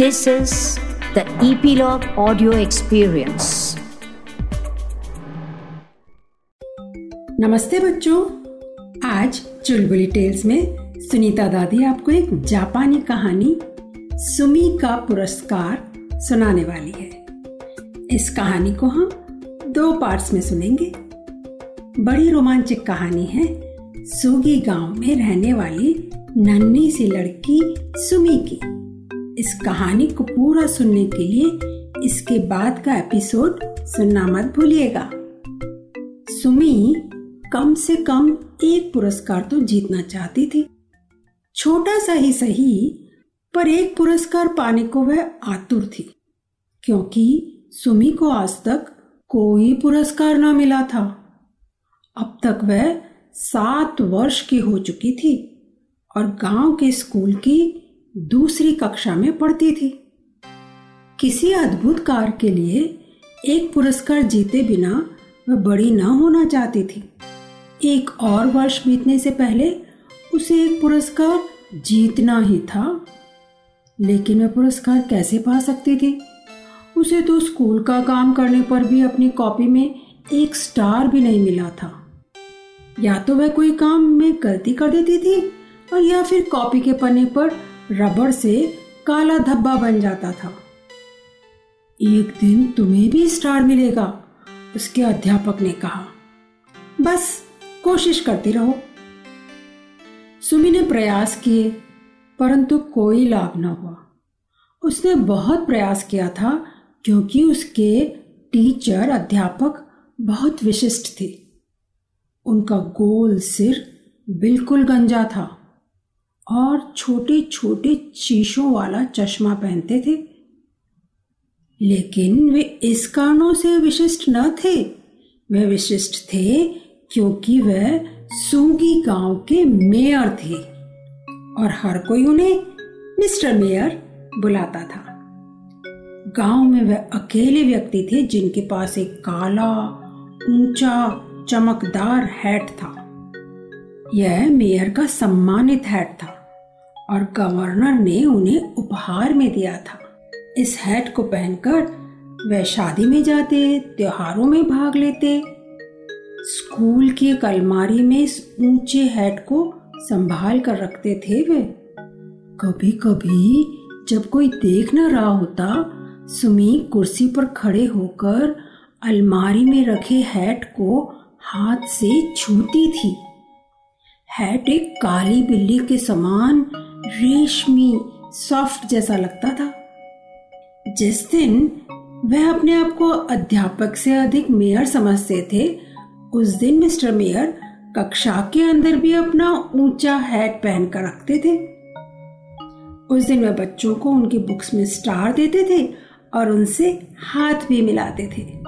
This is the Epilogue Audio Experience. नमस्ते बच्चों। आज चुलबुली टेल्स में सुनीता दादी आपको एक जापानी कहानी, सुमी का पुरस्कार सुनाने वाली है। इस कहानी को हम दो पार्ट्स में सुनेंगे। बड़ी रोमांचक कहानी है। सूगी गाँव में रहने वाली नन्ही सी लड़की सुमी की। इस कहानी को पूरा सुनने के लिए इसके बाद का एपिसोड सुनना मत भूलिएगा। सुमी कम से कम एक पुरस्कार तो जीतना चाहती थी। छोटा सा ही सही, पर एक पुरस्कार पाने को वह आतुर थी, क्योंकि सुमी को आज तक कोई पुरस्कार ना मिला था। अब तक वह सात वर्ष की हो चुकी थी और गाँव के स्कूल की दूसरी कक्षा में पढ़ती थी। किसी अद्भुत कार्य के लिए एक पुरस्कार जीते बिना वह बड़ी न होना चाहती थी। एक और वर्ष बीतने से पहले उसे एक पुरस्कार जीतना ही था, लेकिन वह पुरस्कार कैसे पा सकती थी? उसे तो स्कूल का काम करने पर भी अपनी कॉपी में एक स्टार भी नहीं मिला था। या तो वह कोई काम में गलती कर देती थी, और या फिर कॉपी के पन्ने पर रबड़ से काला धब्बा बन जाता था। एक दिन तुम्हें भी स्टार मिलेगा, उसके अध्यापक ने कहा। बस, कोशिश करते रहो। सुमी ने प्रयास किए, परंतु कोई लाभ न हुआ। उसने बहुत प्रयास किया था, क्योंकि उसके टीचर अध्यापक बहुत विशिष्ट थे। उनका गोल सिर बिल्कुल गंजा था। और छोटे छोटे शीशों वाला चश्मा पहनते थे। लेकिन वे इस कारणों से विशिष्ट न थे। वे विशिष्ट थे क्योंकि वह सूँगी गाँव के मेयर थे और हर कोई उन्हें मिस्टर मेयर बुलाता था। गाँव में वह अकेले व्यक्ति थे जिनके पास एक काला, ऊँचा, चमकदार हैट था। यह मेयर का सम्मानित हैट था। और गवर्नर ने उन्हें उपहार में दिया था। इस हैट को पहनकर वे शादी में जाते, त्योहारों में भाग लेते। स्कूल की एक अलमारी में इस ऊँचे हैट को संभाल कर रखते थे वे। कभी कभी जब कोई देख न रहा होता सुमी कुर्सी पर खड़े होकर अलमारी में रखे हैट को हाथ से छूती थी। हैट एक काली बिल्ली के समान रेशमी, सॉफ्ट जैसा लगता था। जिस दिन वह अपने आप को अध्यापक से अधिक मेयर समझते थे, उस दिन मिस्टर मेयर कक्षा के अंदर भी अपना ऊँचा हैट पहन कर रखते थे। उस दिन वह बच्चों को उनकी बुक्स में स्टार देते थे और उनसे हाथ भी मिलाते थे।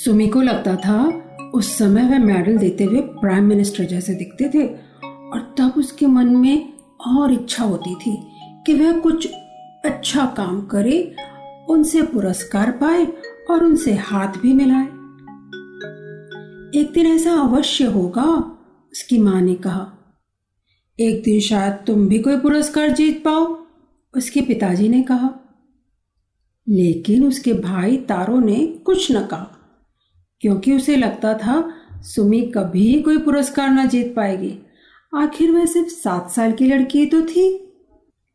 सुमी को लगता था, उस समय वह मेडल देते हुए प्राइम मिनिस्टर जैसे दिखते थे और तब उसके मन में और इच्छा होती थी कि वह कुछ अच्छा काम करे, उनसे पुरस्कार पाए और उनसे हाथ भी मिलाए। एक दिन ऐसा अवश्य होगा, उसकी माँ ने कहा, एक दिन शायद तुम भी कोई पुरस्कार जीत पाओ, उसके पिताजी ने कहा। लेकिन उसके भाई तारो ने कुछ न कहा, क्योंकि उसे लगता था, सुमी कभी कोई पुरस्कार न जीत पाएगी। आखिर वह सिर्फ़ सात साल की लड़की तो थी।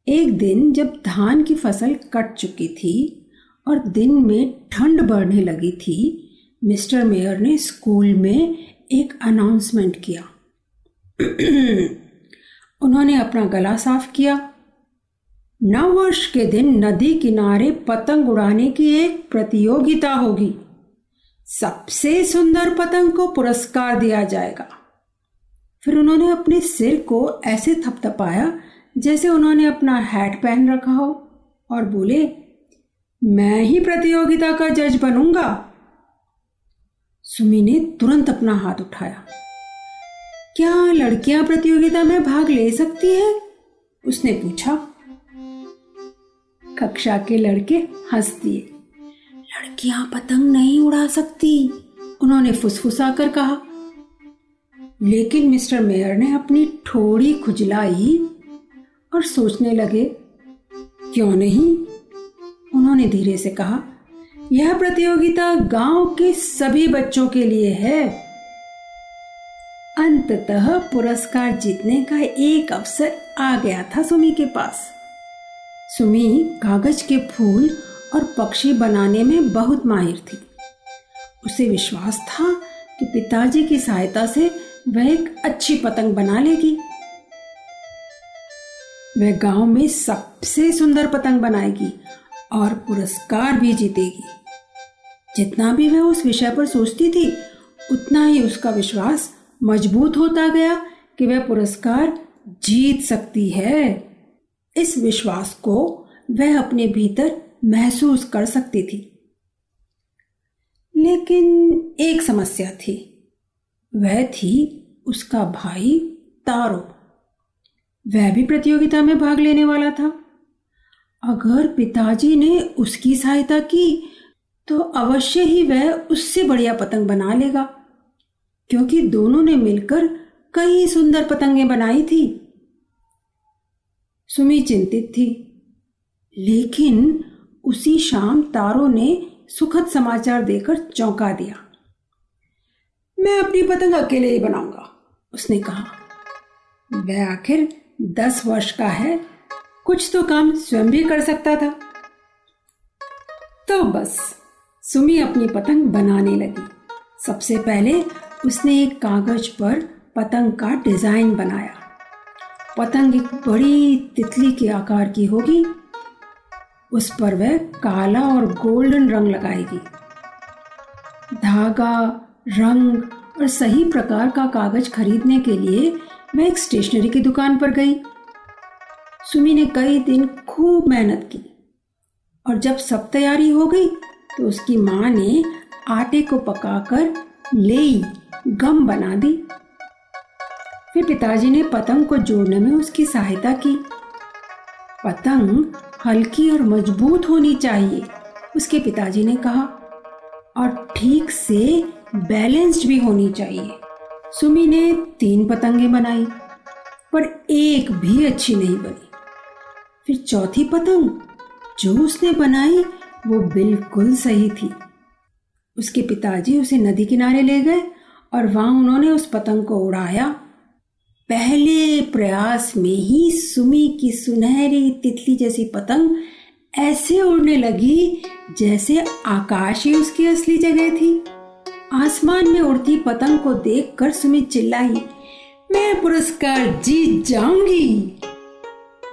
एक दिन जब धान की फ़सल कट चुकी थी और दिन में ठंड बढ़ने लगी थी, मिस्टर मेयर ने स्कूल में एक अनाउंसमेंट किया। उन्होंने अपना गला साफ़ किया। नव वर्ष के दिन नदी किनारे पतंग उड़ाने की एक प्रतियोगिता होगी। सबसे सुंदर पतंग को पुरस्कार दिया जाएगा। फिर उन्होंने अपने सिर को ऐसे थपथपाया जैसे उन्होंने अपना हैट पहन रखा हो और बोले, मैं ही प्रतियोगिता का जज बनूँगा। सुमी ने तुरंत अपना हाथ उठाया। क्या लड़कियाँ प्रतियोगिता में भाग ले सकती हैं? उसने पूछा। कक्षा के लड़के हंस दिए। लड़कियाँ पतंग नहीं उड़ा सकती, उन्होंने फुसफुसा कर कहा। लेकिन मिस्टर मेयर ने अपनी ठोड़ी खुजलाई और सोचने लगे, क्यों नहीं? उन्होंने धीरे से कहा, यह प्रतियोगिता गाँव के सभी बच्चों के लिए है। अंततः पुरस्कार जीतने का एक अवसर आ गया था सुमी के पास। सुमी कागज़ के फूल और पक्षी बनाने में बहुत माहिर थी। उसे विश्वास था कि पिताजी की सहायता से वह एक अच्छी पतंग बना लेगी। वह गाँव में सबसे सुंदर पतंग बनाएगी और पुरस्कार भी जीतेगी। जितना भी वह उस विषय पर सोचती थी, उतना ही उसका विश्वास मज़बूत होता गया कि वह पुरस्कार जीत सकती है। इस विश्वास को वह अपने भीतर महसूस कर सकती थी। लेकिन एक समस्या थी। वह थी उसका भाई तारो। वह भी प्रतियोगिता में भाग लेने वाला था। अगर पिताजी ने उसकी सहायता की तो अवश्य ही वह उससे बढ़िया पतंग बना लेगा, क्योंकि दोनों ने मिलकर कई सुंदर पतंगें बनाई थी। सुमी चिंतित थी। लेकिन उसी शाम तारो ने सुखद समाचार देकर चौंका दिया। मैं अपनी पतंग अकेले ही बनाऊँगा। उसने कहा, वह आखिर दस वर्ष का है। कुछ तो काम स्वयं भी कर सकता था। तो बस, सुमी अपनी पतंग बनाने लगी। सबसे पहले उसने एक कागज़ पर पतंग का डिज़ाइन बनाया। पतंग एक बड़ी तितली के आकार की होगी। उस पर वह काला और गोल्डन रंग लगाएगी। धागा रंग और सही प्रकार का कागज़ खरीदने के लिए वह एक स्टेशनरी की दुकान पर गई। सुमी ने कई दिन खूब मेहनत की और जब सब तैयारी हो गई तो उसकी माँ ने आटे को पकाकर ले गम बना दी। फिर पिताजी ने पतंग को जोड़ने में उसकी सहायता की। पतंग हल्की और मज़बूत होनी चाहिए, उसके पिताजी ने कहा, और ठीक से बैलेंस्ड भी होनी चाहिए। सुमी ने तीन पतंगे बनाई, पर एक भी अच्छी नहीं बनी। फिर चौथी पतंग जो उसने बनाई, वो बिल्कुल सही थी। उसके पिताजी उसे नदी किनारे ले गए, और वहाँ उन्होंने उस पतंग को उड़ाया। पहले प्रयास में ही सुमी की सुनहरी तितली जैसी पतंग ऐसे उड़ने लगी जैसे आकाश ही उसकी असली जगह थी। आसमान में उड़ती पतंग को देखकर सुमी चिल्लाई मैं पुरस्कार जीत जाऊँगी।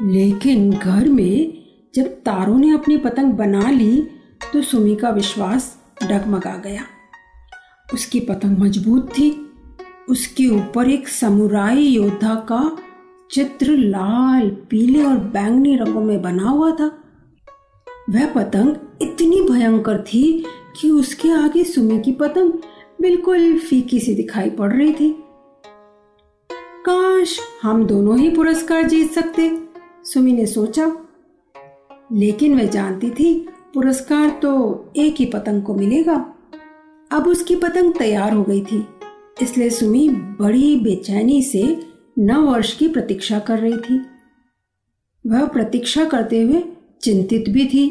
लेकिन घर में जब तारों ने अपनी पतंग बना ली तो सुमी का विश्वास डगमगा गया। उसकी पतंग मज़बूत थी। उसके ऊपर एक समुराई योद्धा का चित्र लाल, पीले और बैंगनी रंगों में बना हुआ था। वह पतंग इतनी भयंकर थी कि उसके आगे सुमी की पतंग बिल्कुल फीकी सी दिखाई पड़ रही थी। काश हम दोनों ही पुरस्कार जीत सकते, सुमी ने सोचा। लेकिन वह जानती थी, पुरस्कार तो एक ही पतंग को मिलेगा। अब उसकी पतंग तैयार हो गई थी, इसलिए सुमी बड़ी बेचैनी से नव वर्ष की प्रतीक्षा कर रही थी। वह प्रतीक्षा करते हुए चिंतित भी थी,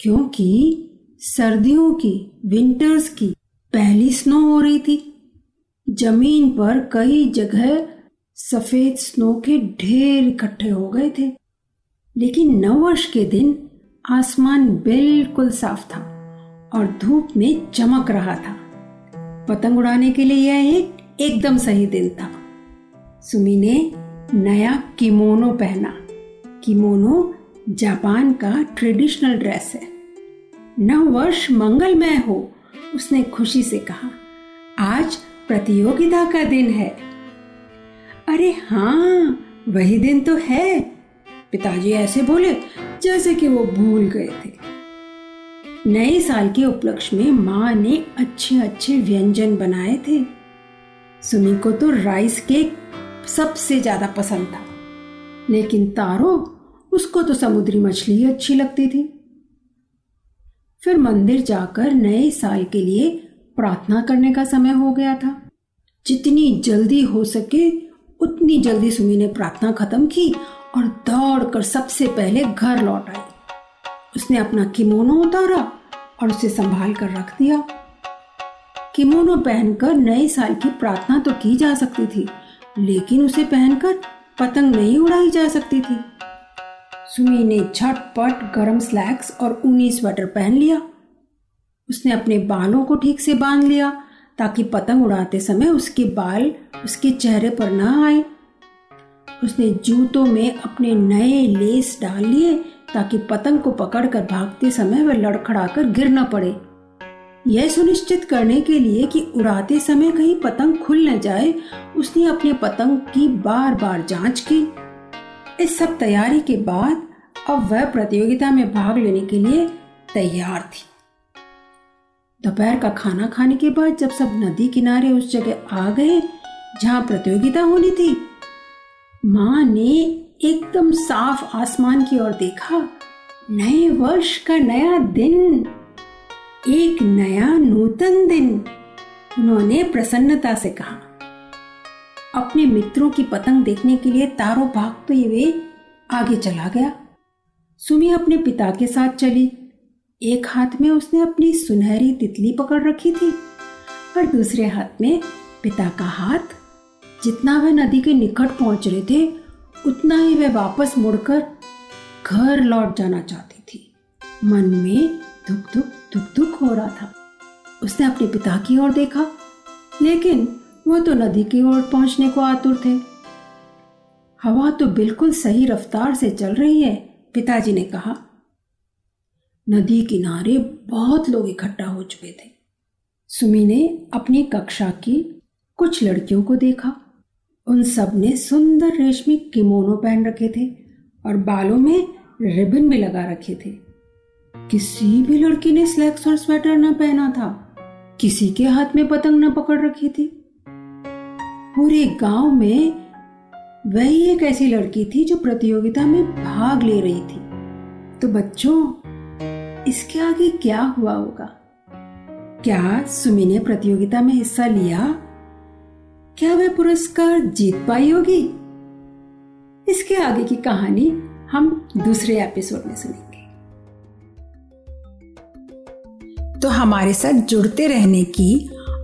क्योंकि सर्दियों की, विंटर्स की पहली स्नो हो रही थी। ज़मीन पर कई जगह सफ़ेद स्नो के ढेर इकट्ठे हो गए थे। लेकिन नववर्ष के दिन आसमान बिल्कुल साफ़ था और धूप में चमक रहा था। पतंग उड़ाने के लिए यह एक एकदम सही दिन था। सुमी ने नया किमोनो पहना। किमोनो जापान का ट्रेडिशनल ड्रेस है। नव वर्ष मंगलमय हो उसने खुशी से कहा, आज प्रतियोगिता का दिन है। अरे हाँ वही दिन तो है। पिताजी ऐसे बोले, जैसे कि वो भूल गए थे। नए साल के उपलक्ष्य में माँ ने अच्छे अच्छे व्यंजन बनाए थे। सुमी को तो राइस केक सबसे ज़्यादा पसंद था, लेकिन तारो, उसको तो समुद्री मछली अच्छी लगती थी। फिर मंदिर जाकर नए साल के लिए प्रार्थना करने का समय हो गया था। जितनी जल्दी हो सके, उतनी जल्दी सुमी ने प्रार्थना खत्म की और दौड़कर सबसे पहले घर लौट आई। उसने अपना किमोनो उतारा और उसे संभाल कर रख दिया। किमोनो पहनकर नए साल की प्रार्थना तो की जा सकती थी, लेकिन उसे पहनकर पतंग नहीं उड़ाई जा सकती थी। सुमी ने झटपट गरम स्लैक्स और ऊनी स्वेटर पहन लिया। उसने अपने बालों को ठीक से बाँध लिया, ताकि पतंग उड़ाते समय उसके बाल उसके चेहरे पर न आए। उसने जूतों में अपने नए लेस डाल लिए, ताकि पतंग को पकड़कर भागते समय वह लड़खड़ाकर गिर न पड़े। यह सुनिश्चित करने के लिए कि उड़ाते समय कहीं पतंग खुल न जाए, उसने अपने पतंग की बार बार जाँच की। इस सब तैयारी के बाद अब वह प्रतियोगिता में भाग लेने के लिए तैयार थी। दोपहर का खाना खाने के बाद जब सब नदी किनारे उस जगह आ गए जहाँ प्रतियोगिता होनी थी, माँ ने एकदम साफ़ आसमान की ओर देखा, नए वर्ष का नया दिन, एक नया नूतन दिन, उन्होंने प्रसन्नता से कहा। अपने मित्रों की पतंग देखने के लिए तारों भागते हुए आगे चला गया। सुमी अपने पिता के साथ चली। एक हाथ में उसने अपनी सुनहरी तितली पकड़ रखी थी और दूसरे हाथ में पिता का हाथ। जितना वह नदी के निकट पहुँच रहे थे, उतना ही वह वापस मुड़कर घर लौट जाना चाहती थी। मन में दुख दुख दुख दुख हो रहा था। उसने अपने पिता की ओर देखा, लेकिन वह तो नदी की ओर पहुँचने को आतुर थे। हवा तो बिल्कुल सही रफ्तार से चल रही है, पिताजी ने कहा। नदी किनारे बहुत लोग इकट्ठा हो चुके थे। सुमी ने अपनी कक्षा की कुछ लड़कियों को देखा। उन सबने सुंदर रेशमी किमोनो पहन रखे थे और बालों में रिबन भी लगा रखे थे। किसी भी लड़की ने स्लैक्स और स्वेटर न पहना था। किसी के हाथ में पतंग न पकड़ रखी थी। पूरे गाँव में वही एक ऐसी लड़की थी जो प्रतियोगिता में भाग ले रही थी। तो बच्चों, इसके आगे क्या हुआ होगा? क्या सुमी ने प्रतियोगिता में हिस्सा लिया? क्या वह पुरस्कार जीत पाई होगी? इसके आगे की कहानी हम दूसरे एपिसोड में सुनेंगे। तो हमारे साथ जुड़ते रहने की